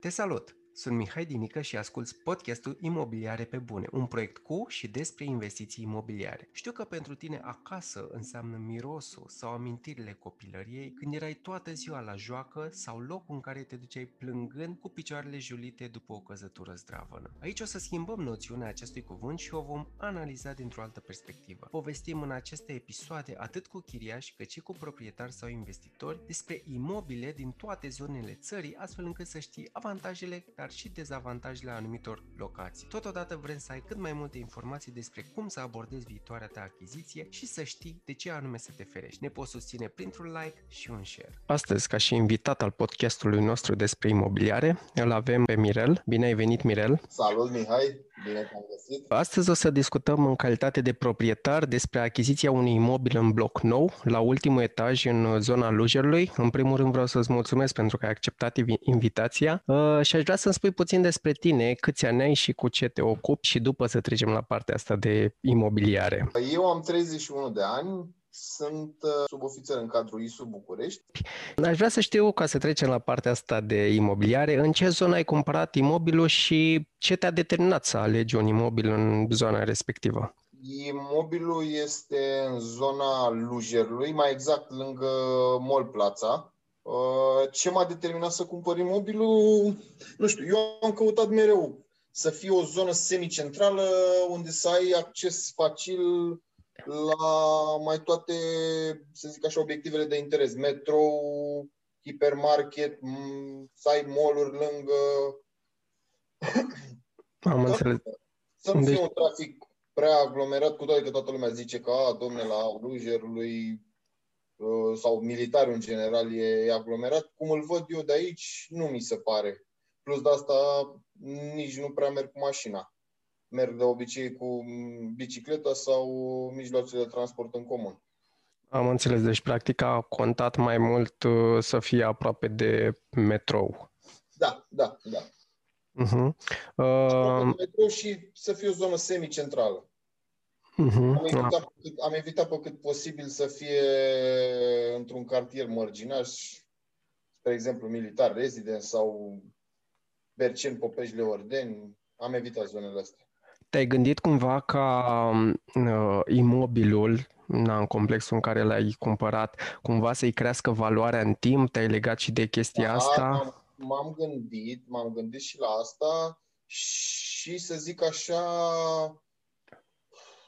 Te salut! Sunt Mihai Dinică și asculți podcastul Imobiliare pe Bune, un proiect cu și despre investiții imobiliare. Știu că pentru tine acasă înseamnă mirosul sau amintirile copilăriei când erai toată ziua la joacă sau locul în care te duceai plângând cu picioarele julite după o căzătură zdravănă. Aici o să schimbăm noțiunea acestui cuvânt și o vom analiza dintr-o altă perspectivă. Povestim în aceste episoade atât cu chiriași cât și cu proprietari sau investitori despre imobile din toate zonele țării, astfel încât să știi avantajele, dar dar și dezavantajele anumitor locații. Totodată vrem să ai cât mai multe informații despre cum să abordezi viitoarea ta achiziție și să știi de ce anume să te ferești. Ne poți susține printr-un like și un share. Astăzi, ca și invitat al podcastului nostru despre imobiliare, îl avem pe Mirel. Bine ai venit, Mirel! Salut, Mihai! Bine te-am găsit! Astăzi o să discutăm în calitate de proprietar despre achiziția unui imobil în bloc nou, la ultimul etaj în zona Lujerului. În primul rând vreau să-ți mulțumesc pentru că ai acceptat invitația uh, și aș vrea să-mi spui puțin despre tine, câți ani ai și cu ce te ocupi și după să trecem la partea asta de imobiliare. Eu am 31 de ani, sunt uh, subofițer în cadrul ISU București. Aș vrea să știu, ca să trecem la partea asta de imobiliare, în ce zonă ai cumpărat imobilul și ce te-a determinat să alegi un imobil în zona respectivă? Imobilul este în zona Lujerului, mai exact lângă Mall Plața. Uh, ce m-a determinat să cumpăr imobilul? Nu știu, eu am căutat mereu să fie o zonă semicentrală unde să ai acces facil la mai toate, să zic așa, obiectivele de interes. Metrou, hipermarket, să ai mall lângă. Am înțeles. Să nu deci... fie un trafic prea aglomerat, cu toate că toată lumea zice că, a, domne, la Lujerului uh, sau militarul în general e aglomerat. Cum îl văd eu de aici, nu mi se pare. Plus de asta, nici nu prea merg cu mașina merg de obicei cu bicicleta sau mijloacele de transport în comun. Am înțeles, deci practic a contat mai mult uh, să fie aproape de metrou. Da, da, da. Uh-huh. Uh... De metrou și să fie o zonă semicentrală. Uh-huh. Am, evitat, uh. am evitat pe cât posibil să fie într-un cartier mărginaș, spre exemplu militar resident sau Bercen, Popești, Leordeni. Am evitat zonele astea. Te-ai gândit cumva ca uh, imobilul na, în complexul în care l-ai cumpărat, cumva să-i crească valoarea în timp? Te-ai legat și de chestia da, asta? M-am, m-am gândit, m-am gândit și la asta și să zic așa,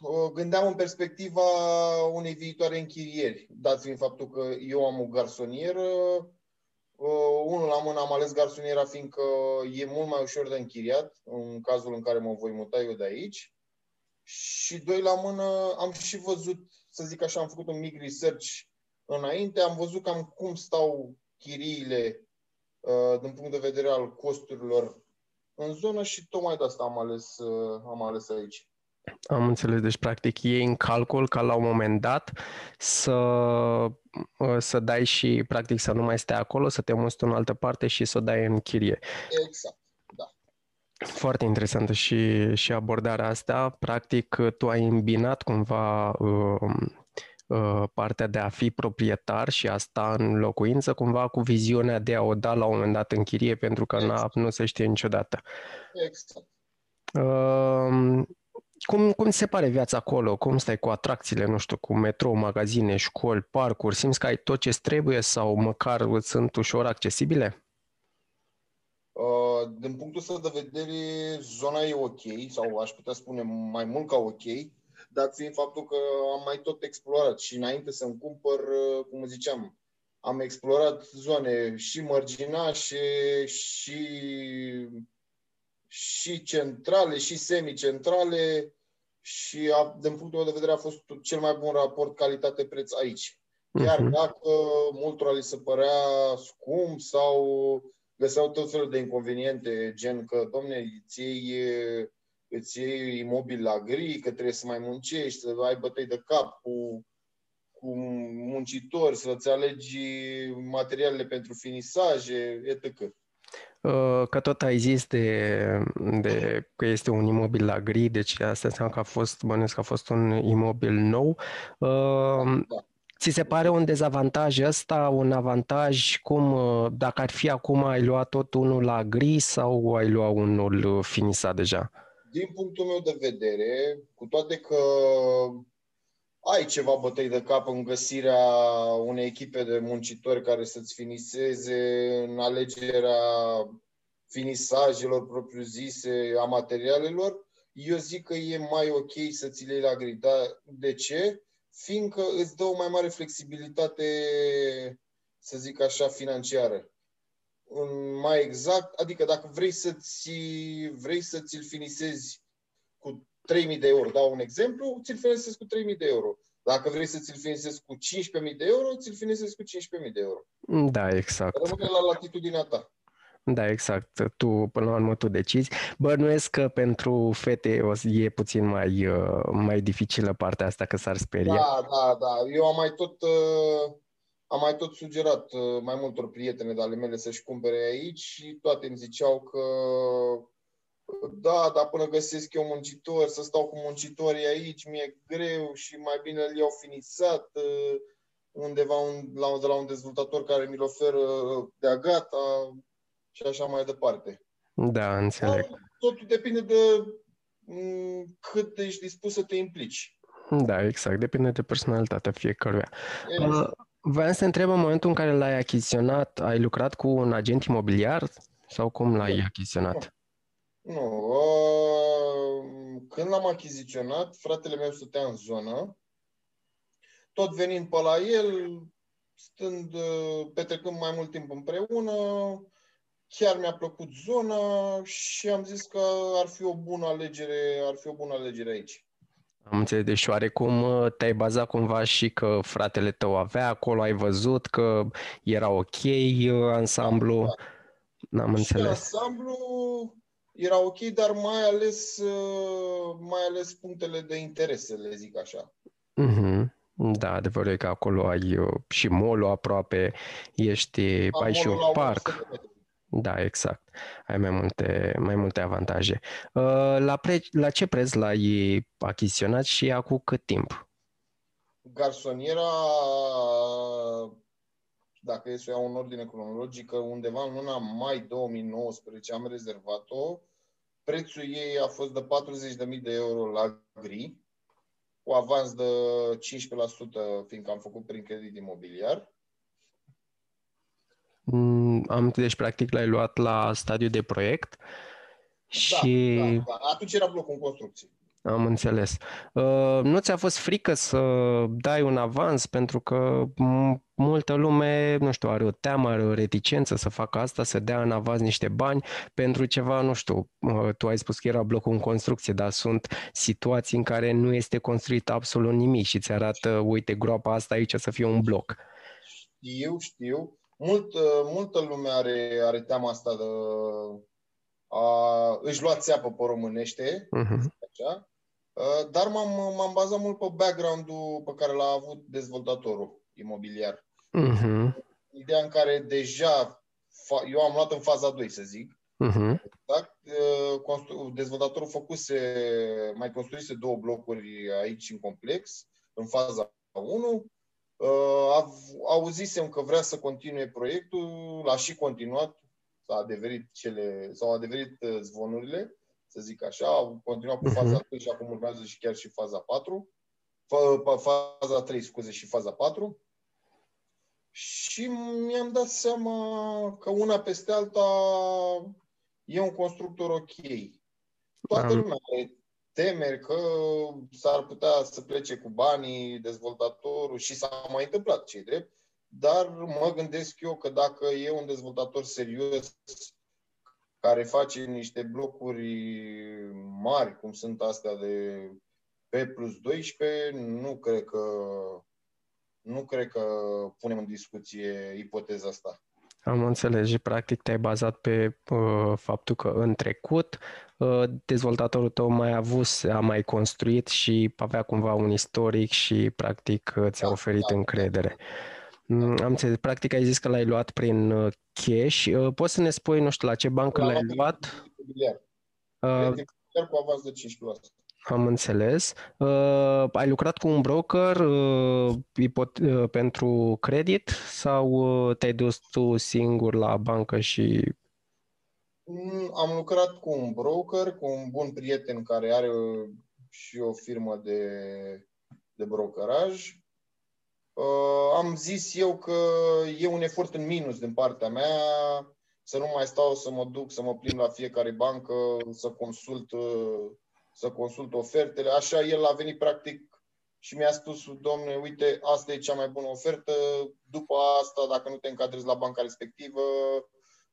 uh, gândeam în perspectiva unei viitoare închirieri, dat fiind faptul că eu am o garsonieră, Uh, unul la mână am ales garsoniera fiindcă e mult mai ușor de închiriat în cazul în care mă voi muta eu de aici. Și doi la mână am și văzut, să zic așa, am făcut un mic research înainte, am văzut cam cum stau chiriile uh, din punct de vedere al costurilor în zonă și tocmai de asta am ales, uh, am ales aici. Am înțeles, deci practic iei în calcul ca la un moment dat să, uh, să dai și practic să nu mai stai acolo, să te muți în altă parte și să o dai în chirie. Exact, da. Foarte interesantă și, și abordarea asta. Practic tu ai îmbinat cumva uh, uh, partea de a fi proprietar și asta în locuință cumva cu viziunea de a o da la un moment dat în chirie pentru că exact. nu se știe niciodată. Exact. Uh, cum, cum se pare viața acolo? Cum stai cu atracțiile, nu știu, cu metrou, magazine, școli, parcuri? Simți că ai tot ce trebuie sau măcar sunt ușor accesibile? Uh, din punctul ăsta de vedere, zona e ok, sau aș putea spune mai mult ca ok, dat fiind faptul că am mai tot explorat și înainte să-mi cumpăr, uh, cum ziceam, am explorat zone și mărginașe și și centrale și semicentrale și a, din punctul meu de vedere a fost cel mai bun raport calitate-preț aici. Chiar uh-huh. dacă multora li se părea scump sau găseau tot felul de inconveniente, gen că, domne, îți iei, îți iei imobil la gri, că trebuie să mai muncești, să ai bătăi de cap cu, cu muncitori, să-ți alegi materialele pentru finisaje, etc. Uh, că tot ai zis de, de că este un imobil la gri, deci asta înseamnă că a fost, bănesc că a fost un imobil nou. Uh, da. Ți se pare un dezavantaj ăsta, un avantaj? Cum, uh, dacă ar fi acum, ai luat tot unul la gri sau ai luat unul uh, finisat deja? Din punctul meu de vedere, cu toate că ai ceva bătăi de cap în găsirea unei echipe de muncitori care să-ți finiseze în alegerea finisajelor propriu-zise, a materialelor, eu zic că e mai ok să ți le iei la grid. Dar de ce? Fiindcă îți dă o mai mare flexibilitate, să zic așa, financiară. Mai exact, adică dacă vrei să-ți, vrei să ți-l finisezi cu 3.000 de euro, dau un exemplu, ți-l finisezi cu 3.000 de euro. Dacă vrei să ți-l finisezi cu 15.000 de euro, ți-l finisezi cu 15.000 de euro. Da, exact. Rămâne la latitudinea ta. Da, exact. Tu, până la urmă, tu decizi. Bănuiesc că pentru fete o să e puțin mai, uh, mai dificilă partea asta, că s-ar speria. Da, da, da. Eu am mai tot, uh, am mai tot sugerat uh, mai multor prietene de ale mele să-și cumpere aici și toate îmi ziceau că da, dar până găsesc eu muncitori, să stau cu muncitorii aici, mi-e greu și mai bine îl iau finisat undeva un, la, de la un dezvoltator care mi-l oferă de-a gata și așa mai departe. Da, înțeleg. Totul depinde de mm, cât ești dispus să te implici. Da, exact. Depinde de personalitatea fiecăruia. Exact. Uh, Vreau să întreb în momentul în care l-ai achiziționat, ai lucrat cu un agent imobiliar sau cum l-ai nu. achiziționat? Nu. Uh, când l-am achiziționat, fratele meu stătea în zonă, tot venind pe la el, stând, uh, petrecând mai mult timp împreună, chiar mi-a plăcut zona și am zis că ar fi o bună alegere, ar fi o bună alegere aici. Am înțeles, deci oarecum uh, te-ai bazat cumva și că fratele tău avea acolo, ai văzut că era ok uh, ansamblu. Da, da. N-am înțeles. ansamblu era ok, dar mai ales, uh, mai ales punctele de interes, să le zic așa. Mm-hmm. Da, adevărul e că acolo ai și molul aproape, ești, da, ai și un parc. Da, exact. Ai mai multe, mai multe avantaje. Uh, la, pre- la ce preț l-ai achiziționat și acum cât timp? Garsoniera, dacă e să iau în ordine cronologică, undeva în luna mai 2019 am rezervat-o. Prețul ei a fost de 40.000 de euro la gri, cu avans de 15%, fiindcă am făcut prin credit imobiliar. Mm, am, deci, practic, l-ai luat la stadiu de proiect da, și... Da, da. Atunci era blocul în construcție. Am înțeles. Uh, nu ți-a fost frică să dai un avans pentru că multă lume, nu știu, are o teamă, are o reticență să facă asta, să dea în avans niște bani pentru ceva, nu știu, uh, tu ai spus că era blocul în construcție, dar sunt situații în care nu este construit absolut nimic și ți arată, uite, groapa asta aici să fie un bloc. Știu, știu mult, uh, multă lume are, are teama asta de a își lua țeapă pe românește, uh-huh. așa, uh, dar m-am, m-am bazat mult pe background-ul pe care l-a avut dezvoltatorul imobiliar. Uh-huh. Ideea în care deja, eu am luat în faza 2, să zic, uh-huh. da? dezvoltatorul făcuse, mai construise două blocuri aici în complex, în faza 1, Uh, auzisem că vrea să continue proiectul, l-a și continuat, s-a adeverit cele, s-au adeverit uh, zvonurile, să zic așa, au continuat cu faza 3 mhm. și acum urmează și chiar și faza 4, faza 3, scuze, și faza 4. Și mi-am dat seama că una peste alta e un constructor ok. Toată lumea are temeri că s-ar putea să plece cu banii dezvoltatorul și s-a mai întâmplat, ce drept, dar mă gândesc eu că dacă e un dezvoltator serios care face niște blocuri mari, cum sunt astea de P plus 12, nu cred că nu cred că punem în discuție ipoteza asta. Am înțeles și practic te-ai bazat pe uh, faptul că în trecut uh, dezvoltatorul tău mai a avut, a mai construit și avea cumva un istoric și practic uh, ți-a da, oferit da, încredere. Da. Am înțeles, practic ai zis că l-ai luat prin uh, cash. Uh, poți să ne spui, nu știu, la ce bancă l-ai luat? Uh, cu avans de 15%. Am înțeles. Uh, ai lucrat cu un broker uh, ipot- uh, pentru credit sau uh, te-ai dus tu singur la bancă și... Mm, Am lucrat cu un broker, cu un bun prieten care are uh, și o firmă de, de brokeraj. Uh, am zis eu că e un efort în minus din partea mea să nu mai stau să mă duc, să mă plimb la fiecare bancă, să consult, uh, să consult ofertele. Așa el a venit practic și mi-a spus, domnule, uite, asta e cea mai bună ofertă, după asta, dacă nu te încadrezi la banca respectivă,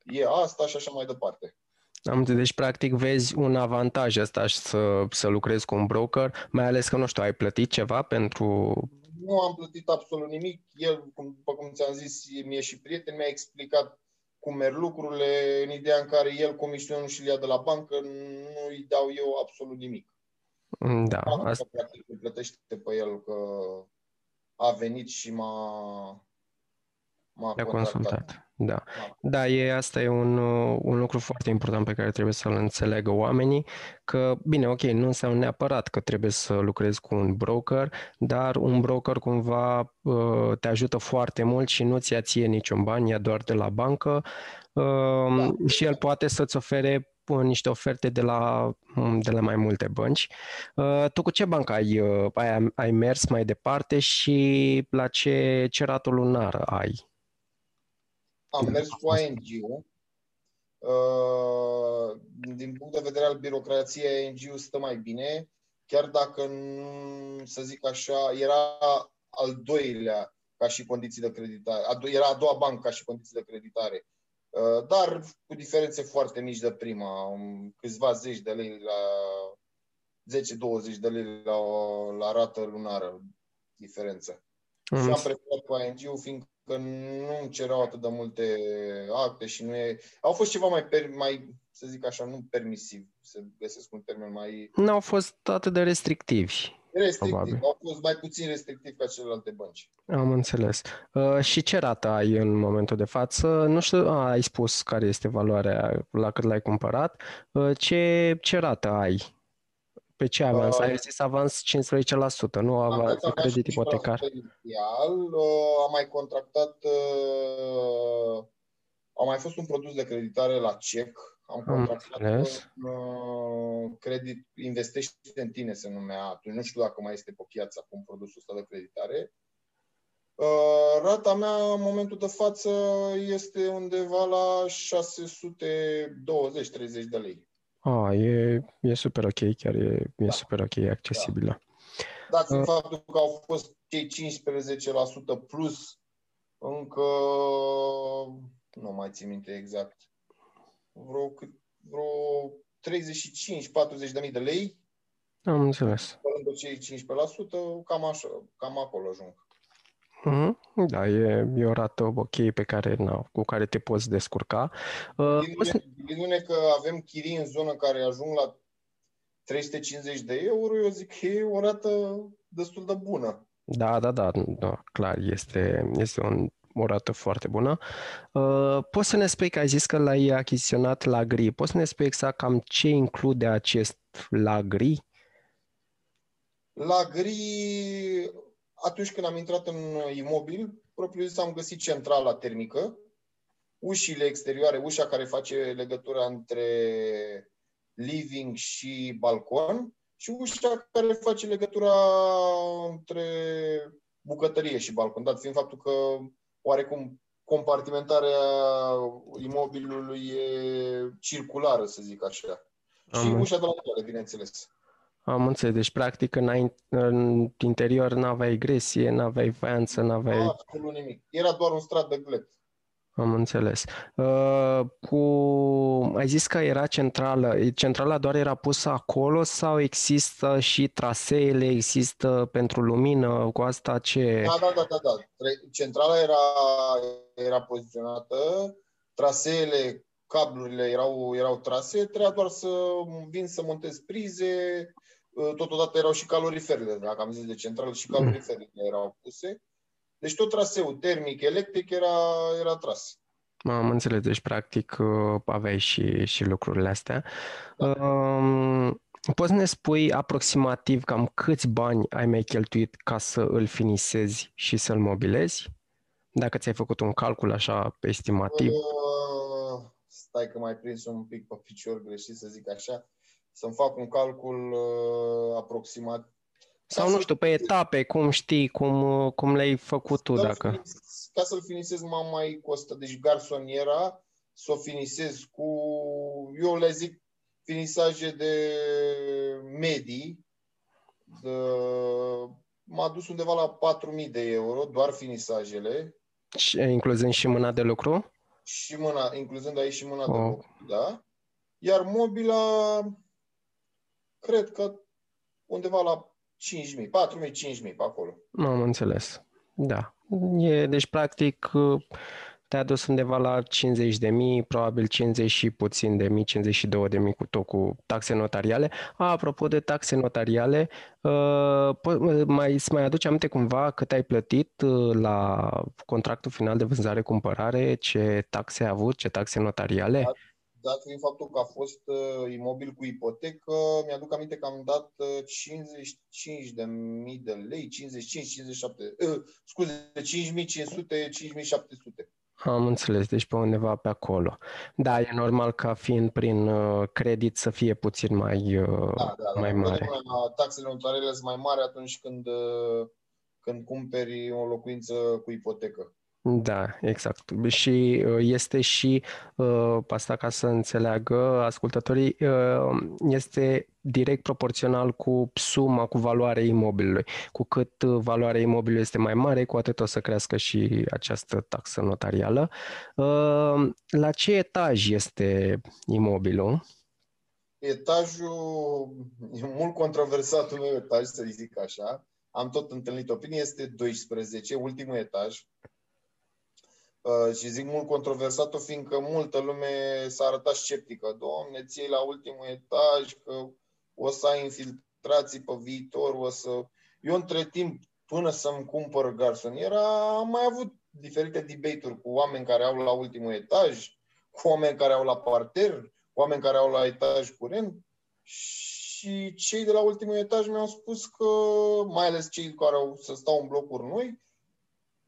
e asta și așa mai departe. Am înțeles, deci practic vezi un avantaj ăsta să, să lucrezi cu un broker, mai ales că, nu știu, ai plătit ceva pentru... Nu am plătit absolut nimic. El, cum- după cum ți-am zis, mie și prieten mi-a explicat cum merg lucrurile, în ideea în care el comisiunul și-l ia de la bancă, nu îi dau eu absolut nimic. Da, Banca, asta, practic, îl plătește pe el că a venit și m-a, m-a te-a contractat. consultat. Da. Da. Da, e, asta e un, uh, un lucru foarte important pe care trebuie să-l înțeleagă oamenii, că, bine, ok, nu înseamnă neapărat că trebuie să lucrezi cu un broker, dar un broker cumva uh, te ajută foarte mult și nu ți-a ție niciun bani, ia doar de la bancă uh, și el poate să-ți ofere uh, niște oferte de la, um, de la mai multe bănci. Uh, Tu cu ce bancă ai, uh, ai, ai mers mai departe și la ce, ce rată lunară ai? Am mers cu ING-ul. Uh, Din punct de vedere al birocrației, ING-ul stă mai bine, chiar dacă, nu- să zic așa, era al doilea ca și condiții de creditare. A do- Era a doua bancă ca și condiții de creditare. Uh, Dar cu diferențe foarte mici de prima, um, câțiva zeci de lei la 10-20 de lei la, la rată lunară diferență. Și am preferat cu ING-ul, fiindcă nu îmi cereau atât de multe acte și nu e... Au fost ceva mai, per, mai să zic așa, nu permisiv, să găsesc un termen mai N-au fost atât de restrictivi. restrictiv. Probabil. Au fost mai puțin restrictiv ca celelalte bănci. Am înțeles. Uh, și ce rată ai în momentul de față? Nu știu, a, ai spus care este valoarea la cât l-ai cumpărat. Uh, ce, ce rată ai? Pe ce avans? Uh, ai zis avans 15%, nu Am avans dat credit 15% ipotecar. inițial, uh, am mai contractat, uh, a mai fost un produs de creditare la cec, am Am contractat înțeles. un uh, credit, investește în tine se numea atunci, nu știu dacă mai este pe piață acum produsul ăsta de creditare. Uh, Rata mea în momentul de față este undeva la 620-30 de lei. A, e, e super ok, chiar e, e Da. super ok, e accesibilă. Dat fiind Uh. faptul că au fost cei 15% plus încă, nu mai țin minte exact, vreo, cât- vreo 35-40 de mii de lei, Am înțeles. pe lângă cei 15%, cam așa, cam acolo ajung. Mhm. Da, e, e o rată ok pe care, na, cu care te poți descurca. Uh, poți să- Gândindu-ne că avem chirii în zonă care ajung la 350 de euro, eu zic că e o rată destul de bună. Da, da, da, da, clar, este, este un, o rată foarte bună. Uh, poți să ne spui că ai zis că l-ai achiziționat la gri. Poți să ne spui exact cam ce include acest la gri? La gri, atunci când am intrat în imobil, propriu zis am găsit centrala termică, ușile exterioare, ușa care face legătura între living și balcon și ușa care face legătura între bucătărie și balcon, dat fiind faptul că oarecum compartimentarea imobilului e circulară, să zic așa. Și Am- ușa de la toale, bineînțeles. Am înțeles, deci practic în, în interior n-aveai gresie, n-aveai faianță, n-aveai... Absolut nimic. Era doar un strat de glet. Am înțeles. Uh, cu... Ai zis că era centrală. Centrala doar era pusă acolo sau există și traseele, există pentru lumină? Cu asta ce... Da, da, da, da, da. Tre- Centrala era, era poziționată, traseele, cablurile erau, erau trase, trebuia doar să vin să montez prize, uh, totodată erau și caloriferele, dacă am zis de centrală, și caloriferele erau puse. Deci tot traseul termic, electric era, era tras. Am înțeles, deci practic uh, aveai și, și lucrurile astea. Da. Um, poți să ne spui aproximativ cam câți bani ai mai cheltuit ca să îl finisezi și să-l mobilezi? Dacă ți-ai făcut un calcul așa estimativ. Uh, stai că mai prins un pic pe picior greșit, să zic așa. Să-mi fac un calcul uh, aproximat. Sau nu știu, pe etape, cum știi, cum, cum le-ai făcut tu, dacă... Finis, ca să-l finisez m mai costă. Deci garsoniera să o finisez cu, eu le zic, finisaje de medii. De, m-a dus undeva la 4.000 de euro, doar finisajele. Și, incluzând și mâna de lucru? Și mâna, incluzând aici și mâna oh. de lucru, da. Iar mobila, cred că undeva la 5.000, 4.000, 5.000 pe acolo. Am înțeles. Da. E, deci, practic, te-a dus undeva la 50 de mii, probabil 50 și puțin de mii, 52 de mii cu tot cu taxe notariale. A, apropo de taxe notariale, uh, mai, îți mai aduce aminte cumva cât ai plătit uh, la contractul final de vânzare-cumpărare, ce taxe ai avut, ce taxe notariale? Da dat fiind faptul că a fost uh, imobil cu ipotecă, mi-aduc aminte că am dat uh, 55 de mii de lei, 55, 57, uh, scuze, 5500, 5700. Am înțeles, deci pe undeva pe acolo. Da, e normal ca fiind prin uh, credit să fie puțin mai, uh, da, da, da. mai mare. Taxele notariale sunt mai mari atunci când, uh, când cumperi o locuință cu ipotecă. Da, exact. Și uh, este și, uh, asta ca să înțeleagă ascultătorii, uh, este direct proporțional cu suma, cu valoarea imobilului. Cu cât valoarea imobilului este mai mare, cu atât o să crească și această taxă notarială. La ce etaj este imobilul? Etajul, e mult controversat un etaj, să zic așa. Am tot întâlnit opinie, este 12, ultimul etaj Uh, și zic mult controversat fiindcă multă lume s-a arătat sceptică. Doamne, ții la ultimul etaj, că o să ai infiltrații pe viitor, o să... Eu între timp, până să-mi cumpăr garsoniera, am mai avut diferite debate-uri cu oameni care au la ultimul etaj, cu oameni care au la parter, cu oameni care au la etaj curent și cei de la ultimul etaj mi-au spus că, mai ales cei care au să stau în blocuri noi,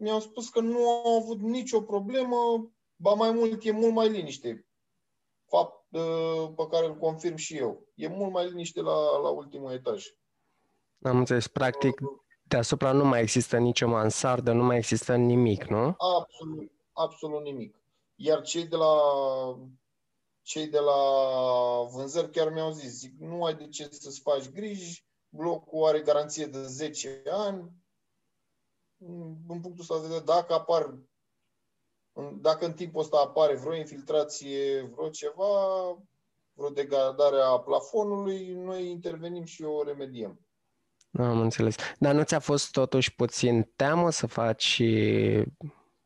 mi-au spus că nu au avut nicio problemă, ba mai mult, e mult mai liniște. Fapt uh, pe care îl confirm și eu. E mult mai liniște la, la ultimul etaj. Am înțeles. Practic, deasupra nu mai există nicio mansardă, nu mai există nimic, nu? Absolut, absolut nimic. Iar cei de la cei de la vânzări chiar mi-au zis, zic, nu ai de ce să-ți faci griji, blocul are garanție de 10 ani, în punctul ăsta de vedere, dacă apar dacă în timpul ăsta apare vreo infiltrație, vreo ceva, vreo degradare a plafonului, noi intervenim și o remediem. Am înțeles. Dar nu ți-a fost totuși puțin teamă să faci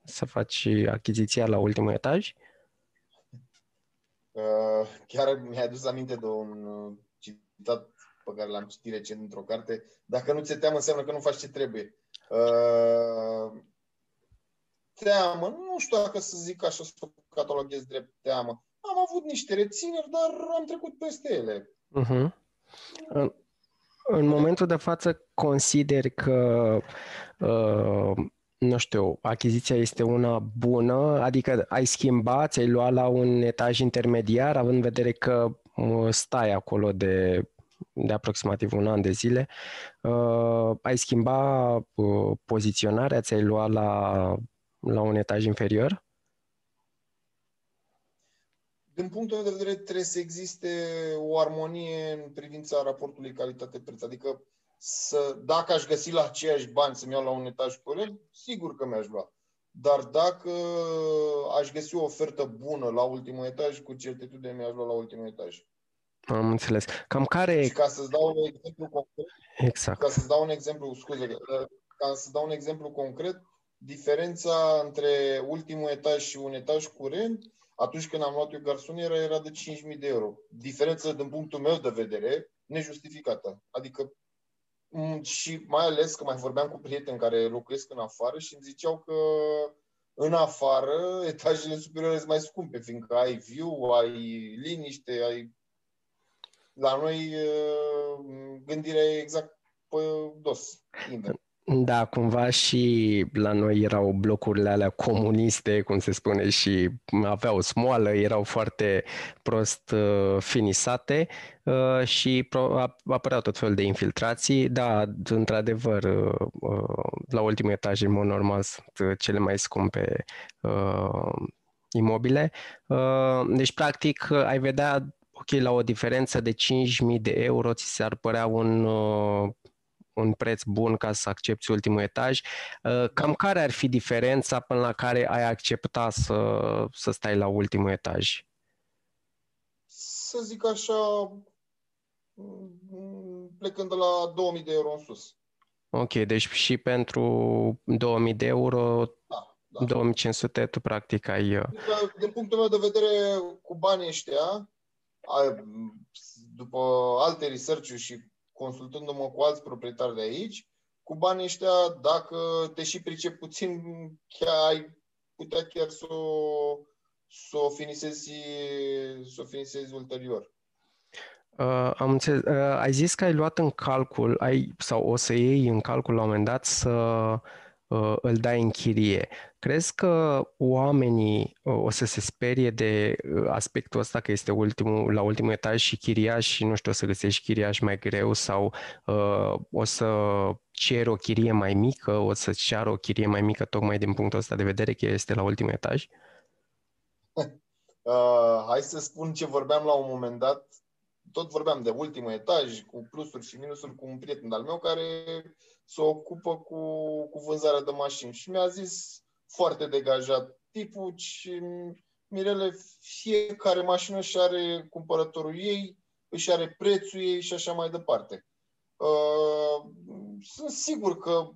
să faci achiziția la ultimul etaj? Uh, chiar mi-a adus aminte de un citat pe care l-am citit recent într-o carte. Dacă nu ți-e teamă, înseamnă că nu faci ce trebuie. Uh, teamă, nu știu dacă să zic așa să o cataloghez drept teamă. Am avut niște rețineri, dar am trecut peste ele. Uh-huh. În, în momentul de față consider că uh, nu știu, achiziția este una bună, adică ai schimbat, ți-ai luat la un etaj intermediar, având în vedere că uh, stai acolo de de aproximativ un an de zile, uh, ai schimba uh, poziționarea, ți-ai lua la, la un etaj inferior? Din punctul meu de vedere, trebuie să existe o armonie în privința raportului calitate-preț. Adică, să, dacă aș găsi la aceiași bani să-mi iau la un etaj curent, sigur că mi-aș lua. Dar dacă aș găsi o ofertă bună la ultimul etaj, cu certitudine mi-aș lua la ultimul etaj. Am înțeles. Cam care... Și ca să-ți dau un exemplu concret, exact. ca să-ți dau un exemplu, scuze, ca să dau un exemplu concret, diferența între ultimul etaj și un etaj curent, atunci când am luat eu garsonieră, era de 5.000 de euro. Diferență, din punctul meu de vedere, nejustificată. Adică și mai ales că mai vorbeam cu prieteni care locuiesc în afară și îmi ziceau că în afară etajele superioare sunt mai scumpe, fiindcă ai view, ai liniște, ai La noi gândirea e exact pe dos, invers. Da, cumva și la noi erau blocurile alea comuniste, cum se spune, și aveau smoală, erau foarte prost uh, finisate uh, și pro- apăreau tot felul de infiltrații. Da, într-adevăr, uh, uh, la ultimul etaj, în mod normal, sunt uh, cele mai scumpe uh, imobile. Uh, deci, practic, ai vedea, ok, la o diferență de 5.000 de euro, ți s-ar părea un... Uh, un preț bun ca să accepti ultimul etaj. Uh, cam care ar fi diferența până la care ai accepta să, să stai la ultimul etaj? Să zic așa, plecând de la 2000 de euro în sus. Ok, deci și pentru 2000 de euro, da, da. 2500 tu practic ai... Uh, din punctul meu de vedere, cu banii ăștia, după alte research și consultându-mă cu alți proprietari de aici, cu banii ăștia, dacă te și pricep puțin, chiar ai putea chiar să o, să o finisezi, să o finisezi ulterior. Uh, am înțeles. Uh, ai zis că ai luat în calcul, ai, sau o să iei în calcul la un moment dat să uh, îl dai în chirie. Crezi că oamenii uh, o să se sperie de uh, aspectul ăsta că este ultimul, la ultimul etaj și chiriaș și nu știu, o să găsești chiriaș mai greu sau uh, o să ceri o chirie mai mică, o să ceară o chirie mai mică tocmai din punctul ăsta de vedere că este la ultimul etaj? Uh, hai să spun ce vorbeam la un moment dat. Tot vorbeam de ultimul etaj, cu plusuri și minusuri, cu un prieten al meu care se ocupă cu, cu vânzarea de mașini. Și mi-a zis foarte degajat tipul și Mirele, fiecare mașină și are cumpărătorul ei, își are prețul ei și așa mai departe. Uh, sunt sigur că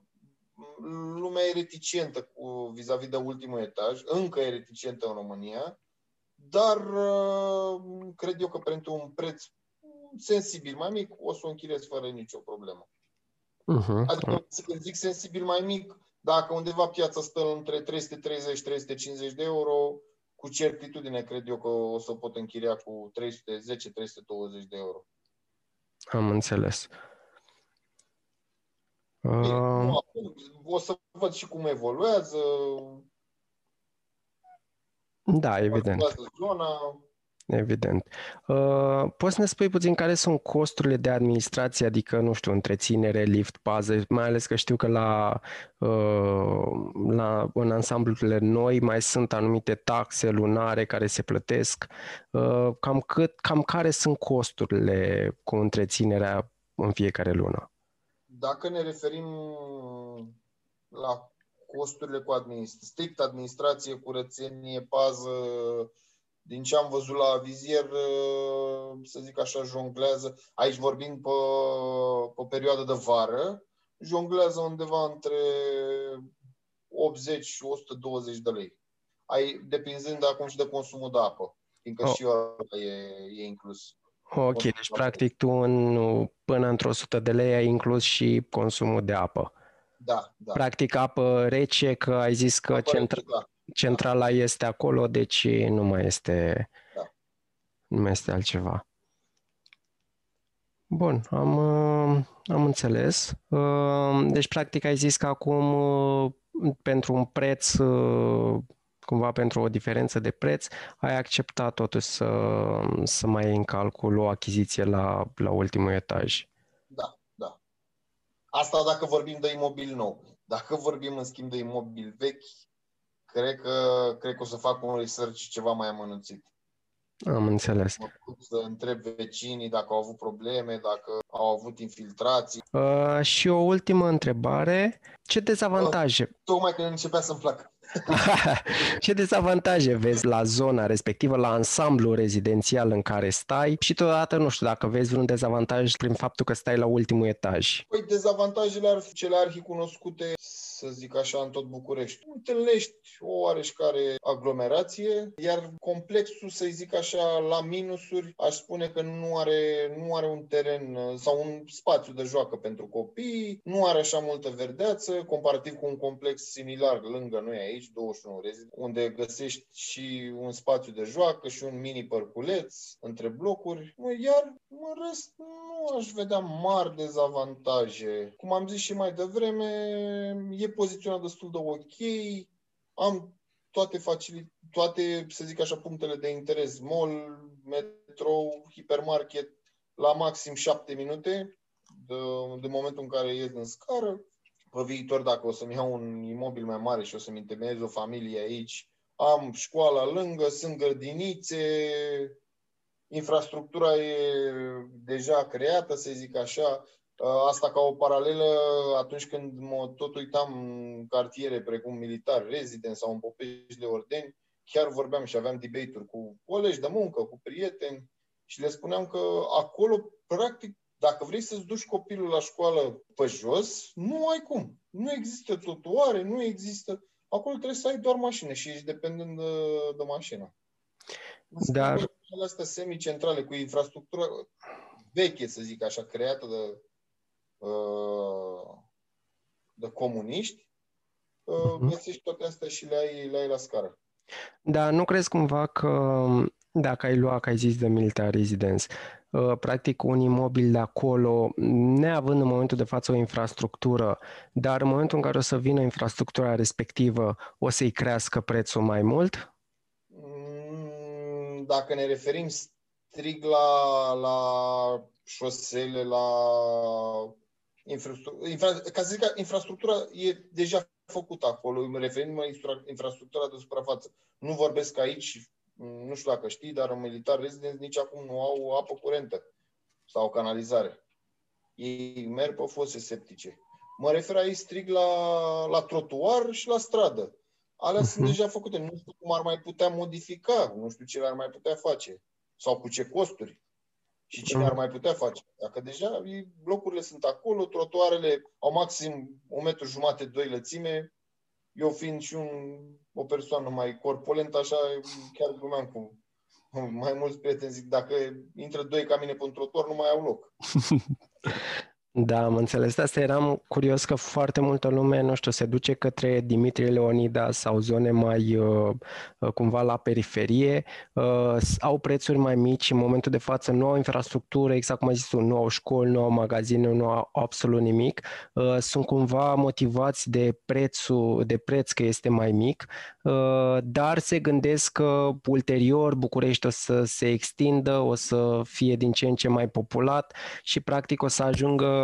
lumea e reticentă cu vis-a-vis de ultimul etaj, încă e reticentă în România, dar uh, cred eu că pentru un preț sensibil mai mic o să o închiriez fără nicio problemă. Uh-huh. Adică, când zic sensibil mai mic, dacă undeva piața stă între 330-350 de euro, cu certitudine cred eu că o să pot închiria cu 310-320 de euro. Am înțeles. Bine, uh... o să văd și cum evoluează. Da, evident. Zona. Evident. Uh, poți să ne spui puțin care sunt costurile de administrație, adică, nu știu, întreținere, lift, pază, mai ales că știu că la, uh, la, în ansamblurile noi mai sunt anumite taxe lunare care se plătesc. Uh, cam, cât, cam care sunt costurile cu întreținerea în fiecare lună? Dacă ne referim la costurile cu administ- strict administrație, curățenie, pază, din ce am văzut la vizier, uh, să zic așa, jonglează, aici vorbim pe, pe perioadă de vară, jonglează undeva între 80 și 120 de lei. Ai, depinzând acum și de consumul de apă, fiindcă oh. și ăla e, e inclus. Ok, deci practic tu în, până într-o 100 de lei ai inclus și consumul de apă. Da, da. Practic apă rece, că ai zis că centra... rece, da centrala da. este acolo, deci nu mai este, da. nu mai este altceva. Bun, am, uh, am înțeles. Uh, deci, practic, ai zis că acum, uh, pentru un preț, cumva pentru o diferență de preț, ai acceptat totuși să, să mai iei în calcul o achiziție la, la ultimul etaj. Da, da. Asta dacă vorbim de imobil nou. Dacă vorbim, în schimb, de imobil vechi, cred că, cred că o să fac un research ceva mai amănunțit. Am înțeles. Mă să întreb vecinii dacă au avut probleme, dacă au avut infiltrații. Uh, și o ultimă întrebare. Ce dezavantaje? Uh, tocmai când începea să-mi placă. Ce dezavantaje vezi la zona respectivă, la ansamblu rezidențial în care stai și totodată, nu știu, dacă vezi vreun dezavantaj prin faptul că stai la ultimul etaj? Păi dezavantajele ar fi cele arhicunoscute să zic așa, în tot București. Întâlnești o oareșcare aglomerație, iar complexul, să zic așa, la minusuri, aș spune că nu are, nu are un teren sau un spațiu de joacă pentru copii, nu are așa multă verdeață, comparativ cu un complex similar lângă noi aici, aici, 21 unde găsești și un spațiu de joacă și un mini părculeț între blocuri. Iar în rest nu aș vedea mari dezavantaje. Cum am zis și mai devreme, e poziționat destul de ok, am toate, facili- toate, să zic așa, punctele de interes, mall, metro, hipermarket, la maxim 7 minute de, de momentul în care ies în scară. Pe viitor, dacă o să-mi iau un imobil mai mare și o să-mi întemeiez o familie aici, am școala lângă, sunt grădinițe, infrastructura e deja creată, să zic așa. Asta ca o paralelă atunci când mă tot uitam în cartiere precum Militar Residence sau în Popești de Ordeni, chiar vorbeam și aveam debate-uri cu colegi de muncă, cu prieteni și le spuneam că acolo, practic, dacă vrei să-ți duci copilul la școală pe jos, nu ai cum. Nu există trotuare, nu există... Acolo trebuie să ai doar mașină și ești dependent de, de mașină. Dar... Astea semicentrale cu infrastructură veche, să zic așa, creată de, uh, de comuniști, uh-huh. găsești toate astea și le ai, le ai la scară. Da, nu crezi cumva că dacă ai luat, că ai zis de military residence, uh, practic un imobil de acolo, neavând în momentul de față o infrastructură, dar în momentul în care o să vină infrastructura respectivă, o să-i crească prețul mai mult? Mm, dacă ne referim strict la, la șosele, la infrastructură, infra, ca să zic, infrastructura e deja făcută acolo, referind la infrastructura de suprafață. Nu vorbesc aici nu știu dacă știi, dar în militar rezidenți nici acum nu au apă curentă sau canalizare. Ei merg pe fose septice. Mă refer aici strict la, la trotuar și la stradă. Alea uh-huh. sunt mhm. deja făcute. Nu știu cum ar mai putea modifica, nu știu ce ar mai putea face sau cu ce costuri și cine ar mai putea face. Dacă deja blocurile sunt acolo, trotuarele au maxim un metru jumate, doi lățime, eu fiind și un, o persoană mai corpulentă, așa, chiar glumeam cu mai mulți prieteni, zic, dacă intră doi ca mine pe un trotuar, nu mai au loc. Da, am înțeles. Asta eram curios că foarte multă lume, nu știu, se duce către Dimitrie Leonida sau zone mai uh, uh, cumva la periferie, uh, au prețuri mai mici în momentul de față, nu au infrastructură, exact cum ai zis tu, nu au școli, nu au magazine, nu au absolut nimic. Sunt cumva motivați de prețul, de preț că este mai mic, dar se gândesc că ulterior București o să se extindă, o să fie din ce în ce mai populat și practic o să ajungă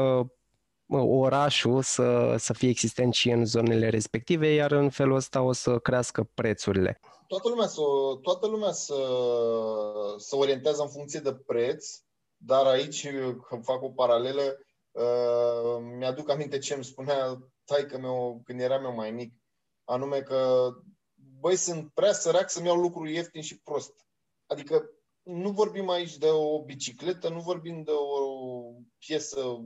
orașul să, să fie existent și în zonele respective, iar în felul ăsta o să crească prețurile. Toată lumea, să, toată lumea să, să orientează în funcție de preț, dar aici, când fac o paralelă, uh, mi-aduc aminte ce îmi spunea taică meu când eram eu mai mic, anume că băi, sunt prea sărac să-mi iau lucruri ieftin și prost. Adică nu vorbim aici de o bicicletă, nu vorbim de o piesă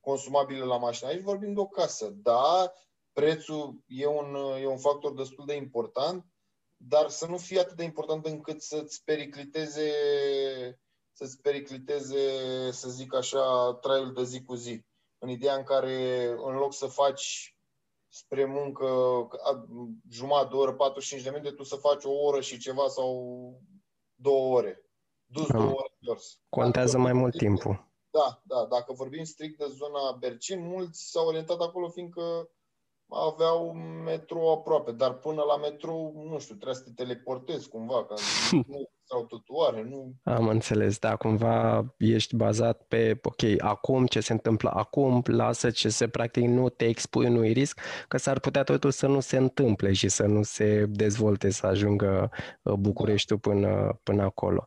consumabilă la mașină. Aici vorbim de o casă. Da, prețul e un, e un factor destul de important, dar să nu fie atât de important încât să-ți pericliteze, să-ți pericliteze, să zic așa, traiul de zi cu zi. În ideea în care, în loc să faci spre muncă jumătate de oră, 45 de minute, tu să faci o oră și ceva sau două ore. Dus două ore jos. Contează mai mult timpul. Da, da. Dacă vorbim strict de zona Bercin, mulți s-au orientat acolo fiindcă aveau metro aproape, dar până la metro, nu știu, trebuie să te teleportezi cumva, că nu sau totuare, nu... Am înțeles, da, cumva ești bazat pe, ok, acum, ce se întâmplă acum, lasă ce se practic nu te expui unui risc, că s-ar putea totul să nu se întâmple și să nu se dezvolte, să ajungă uh, Bucureștiul până, până acolo.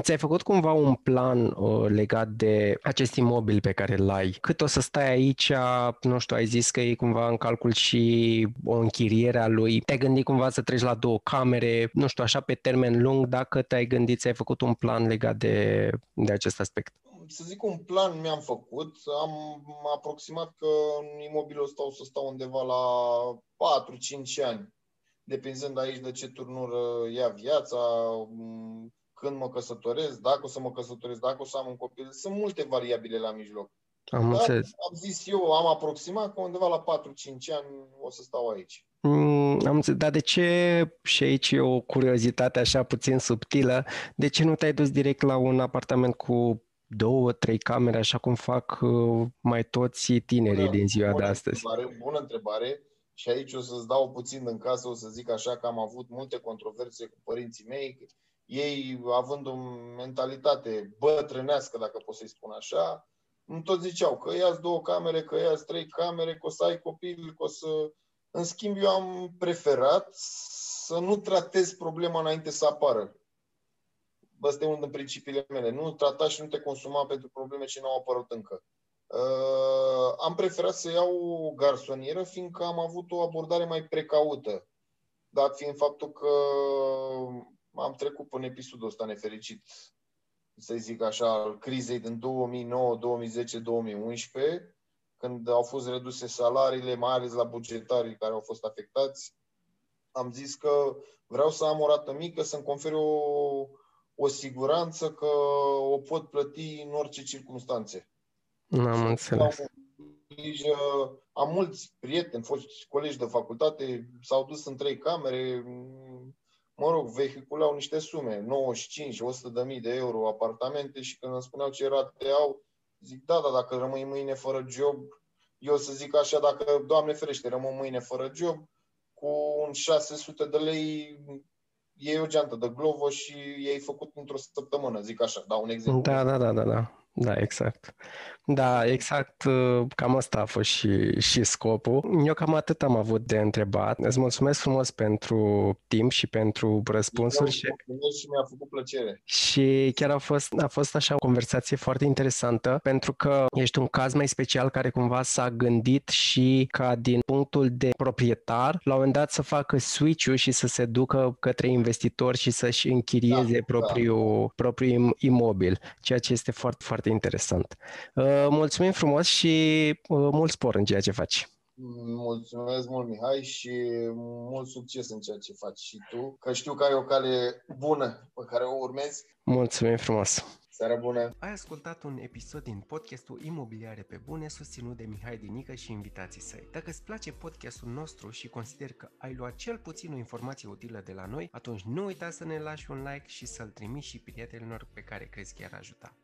Ți-ai făcut cumva un plan uh, legat de acest imobil pe care îl ai? Cât o să stai aici, nu știu, ai zis că e cumva în calcul și o închiriere a lui, te-ai gândit cumva să treci la două camere, nu știu, așa pe termen lung, dacă te-ai gândit, ți-ai făcut un plan legat de, de acest aspect? Să zic un plan mi-am făcut. Am aproximat că în imobilul ăsta o să stau undeva la 4-5 ani, depinzând aici de ce turnură ia viața, când mă căsătoresc, dacă o să mă căsătoresc, dacă o să am un copil. Sunt multe variabile la mijloc. Am Dar am zis eu, am aproximat că undeva la 4-5 ani o să stau aici. Mm, am zis, dar de ce, și aici e o curiozitate așa puțin subtilă, de ce nu te-ai dus direct la un apartament cu două, trei camere, așa cum fac uh, mai toți tinerii bună, din ziua bună de astăzi? Întrebare, bună întrebare. Și aici o să-ți dau puțin în casă, o să zic așa că am avut multe controverse cu părinții mei, ei având o mentalitate bătrânească, dacă pot să-i spun așa, îmi tot ziceau că ia două camere, că ia trei camere, că o să ai copil, că o să... În schimb, eu am preferat să nu tratez problema înainte să apară. Ăsta e unul din principiile mele. Nu trata și nu te consuma pentru probleme ce nu au apărut încă. Uh, am preferat să iau o garsonieră, fiindcă am avut o abordare mai precaută. Dat fiind faptul că am trecut până episodul ăsta nefericit, să zic așa, al crizei din 2009, 2010, 2011, când au fost reduse salariile, mai ales la bugetarii care au fost afectați. Am zis că vreau să am o rată mică, să-mi confer o, o siguranță că o pot plăti în orice circunstanțe. N-am înțeles. Grijă, am mulți prieteni, foști colegi de facultate, s-au dus în trei camere, mă rog, vehiculau niște sume, 95, 100 de mii de euro apartamente și când îmi spuneau ce rate au, zic, da, da, dacă rămâi mâine fără job, eu să zic așa, dacă, Doamne ferește, rămân mâine fără job, cu un 600 de lei iei o geantă de Glovo și ei făcut într-o săptămână, zic așa, dau un exemplu. Da, da, da, da, da. Da, exact. Da, exact, uh, cam asta a fost și, și scopul. Eu cam atât am avut de întrebat. Îți mulțumesc frumos pentru timp și pentru răspunsuri. Și, și mi-a făcut plăcere. Și chiar a fost, a fost așa o conversație foarte interesantă, pentru că ești un caz mai special care cumva s-a gândit și ca din punctul de proprietar, la un moment dat să facă switch-ul și să se ducă către investitori și să-și închirieze da, propriul, da. propriul imobil, ceea ce este foarte, foarte interesant. Uh, mulțumim frumos și uh, mult spor în ceea ce faci. Mulțumesc mult, Mihai, și mult succes în ceea ce faci și tu, că știu că ai o cale bună pe care o urmezi. Mulțumim frumos! Seara bună! Ai ascultat un episod din podcastul Imobiliare pe Bune, susținut de Mihai Dinică și invitații săi. Dacă îți place podcastul nostru și consider că ai luat cel puțin o informație utilă de la noi, atunci nu uita să ne lași un like și să-l trimiți și prietenilor pe care crezi că i-ar ajuta.